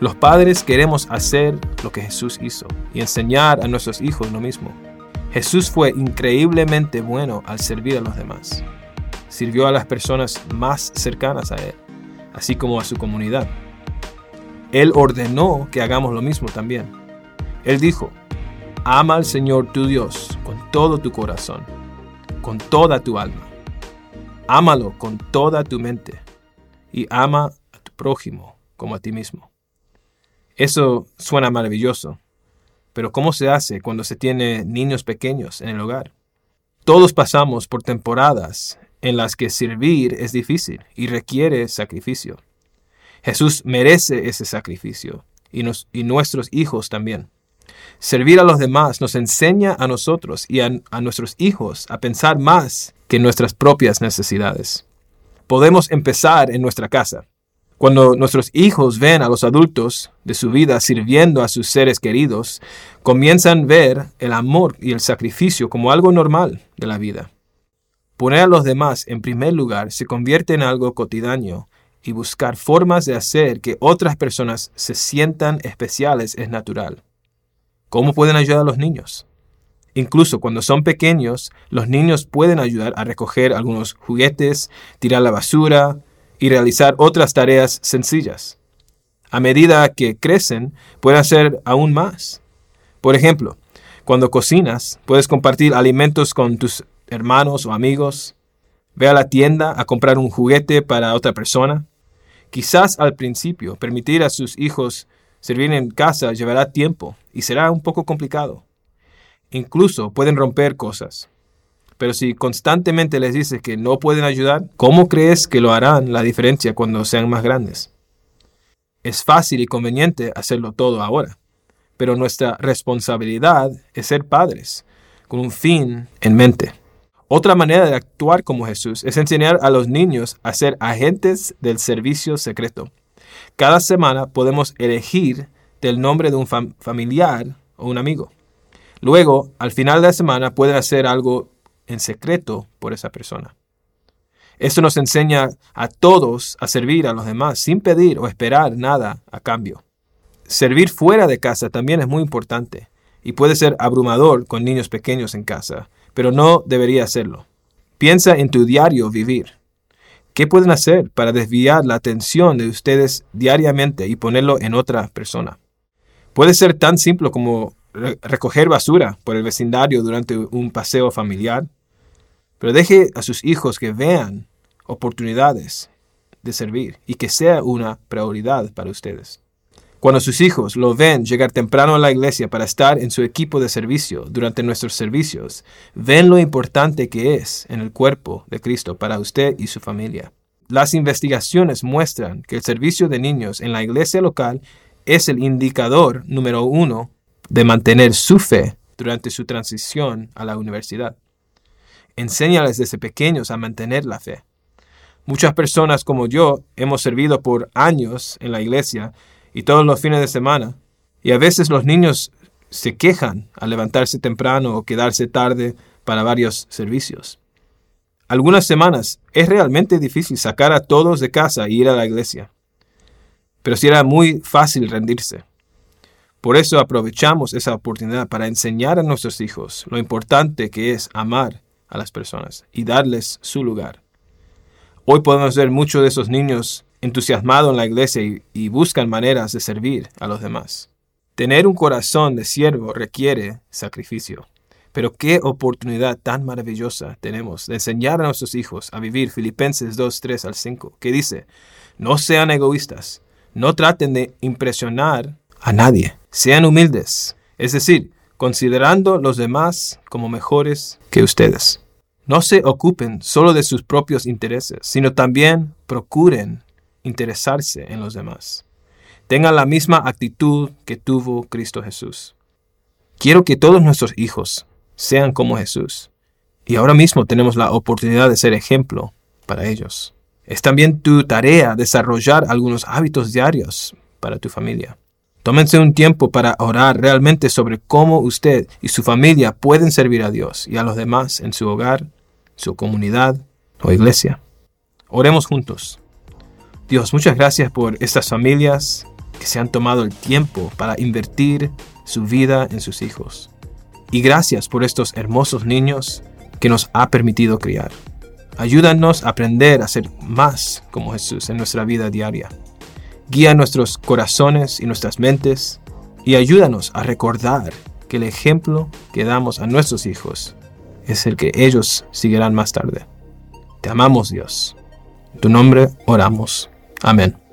Los padres queremos hacer lo que Jesús hizo y enseñar a nuestros hijos lo mismo. Jesús fue increíblemente bueno al servir a los demás. Sirvió a las personas más cercanas a Él, así como a su comunidad. Él ordenó que hagamos lo mismo también. Él dijo, ama al Señor tu Dios con todo tu corazón, con toda tu alma. Ámalo con toda tu mente y ama a tu prójimo como a ti mismo. Eso suena maravilloso, pero ¿cómo se hace cuando se tiene niños pequeños en el hogar? Todos pasamos por temporadas en las que servir es difícil y requiere sacrificio. Jesús merece ese sacrificio y, y nuestros hijos también. Servir a los demás nos enseña a nosotros y a, a nuestros hijos a pensar más que nuestras propias necesidades. Podemos empezar en nuestra casa. Cuando nuestros hijos ven a los adultos de su vida sirviendo a sus seres queridos, comienzan a ver el amor y el sacrificio como algo normal de la vida. Poner a los demás en primer lugar se convierte en algo cotidiano y buscar formas de hacer que otras personas se sientan especiales es natural. ¿Cómo pueden ayudar a los niños? Incluso cuando son pequeños, los niños pueden ayudar a recoger algunos juguetes, tirar la basura, y realizar otras tareas sencillas. A medida que crecen, pueden hacer aún más. Por ejemplo, cuando cocinas, puedes compartir alimentos con tus hermanos o amigos. Ve a la tienda a comprar un juguete para otra persona. Quizás al principio permitir a sus hijos servir en casa llevará tiempo y será un poco complicado. Incluso pueden romper cosas. Pero si constantemente les dices que no pueden ayudar, ¿cómo crees que lo harán la diferencia cuando sean más grandes? Es fácil y conveniente hacerlo todo ahora, pero nuestra responsabilidad es ser padres, con un fin en mente. Otra manera de actuar como Jesús es enseñar a los niños a ser agentes del servicio secreto. Cada semana podemos elegir del nombre de un familiar o un amigo. Luego, al final de la semana, pueden hacer algo en secreto por esa persona. Esto nos enseña a todos a servir a los demás sin pedir o esperar nada a cambio. Servir fuera de casa también es muy importante y puede ser abrumador con niños pequeños en casa, pero no debería serlo. Piensa en tu diario vivir. ¿Qué pueden hacer para desviar la atención de ustedes diariamente y ponerlo en otra persona? Puede ser tan simple como recoger basura por el vecindario durante un paseo familiar, pero deje a sus hijos que vean oportunidades de servir y que sea una prioridad para ustedes. Cuando sus hijos lo ven llegar temprano a la iglesia para estar en su equipo de servicio durante nuestros servicios, ven lo importante que es en el cuerpo de Cristo para usted y su familia. Las investigaciones muestran que el servicio de niños en la iglesia local es el indicador número uno de mantener su fe durante su transición a la universidad. Enséñales desde pequeños a mantener la fe. Muchas personas como yo hemos servido por años en la iglesia y todos los fines de semana, y a veces los niños se quejan al levantarse temprano o quedarse tarde para varios servicios. Algunas semanas es realmente difícil sacar a todos de casa e ir a la iglesia, pero si era muy fácil rendirse. Por eso aprovechamos esa oportunidad para enseñar a nuestros hijos lo importante que es amar a las personas y darles su lugar. Hoy podemos ver muchos de esos niños entusiasmados en la iglesia y, buscan maneras de servir a los demás. Tener un corazón de siervo requiere sacrificio. Pero qué oportunidad tan maravillosa tenemos de enseñar a nuestros hijos a vivir Filipenses 2, 3 al 5, que dice, no sean egoístas, no traten de impresionar a nadie. Sean humildes, es decir, considerando los demás como mejores que ustedes. No se ocupen solo de sus propios intereses, sino también procuren interesarse en los demás. Tengan la misma actitud que tuvo Cristo Jesús. Quiero que todos nuestros hijos sean como Jesús. Y ahora mismo tenemos la oportunidad de ser ejemplo para ellos. Es también tu tarea desarrollar algunos hábitos diarios para tu familia. Tómense un tiempo para orar realmente sobre cómo usted y su familia pueden servir a Dios y a los demás en su hogar, su comunidad o iglesia. Oremos juntos. Dios, muchas gracias por estas familias que se han tomado el tiempo para invertir su vida en sus hijos. Y gracias por estos hermosos niños que nos ha permitido criar. Ayúdanos a aprender a ser más como Jesús en nuestra vida diaria. Guía nuestros corazones y nuestras mentes y ayúdanos a recordar que el ejemplo que damos a nuestros hijos es el que ellos seguirán más tarde. Te amamos Dios. En tu nombre oramos. Amén.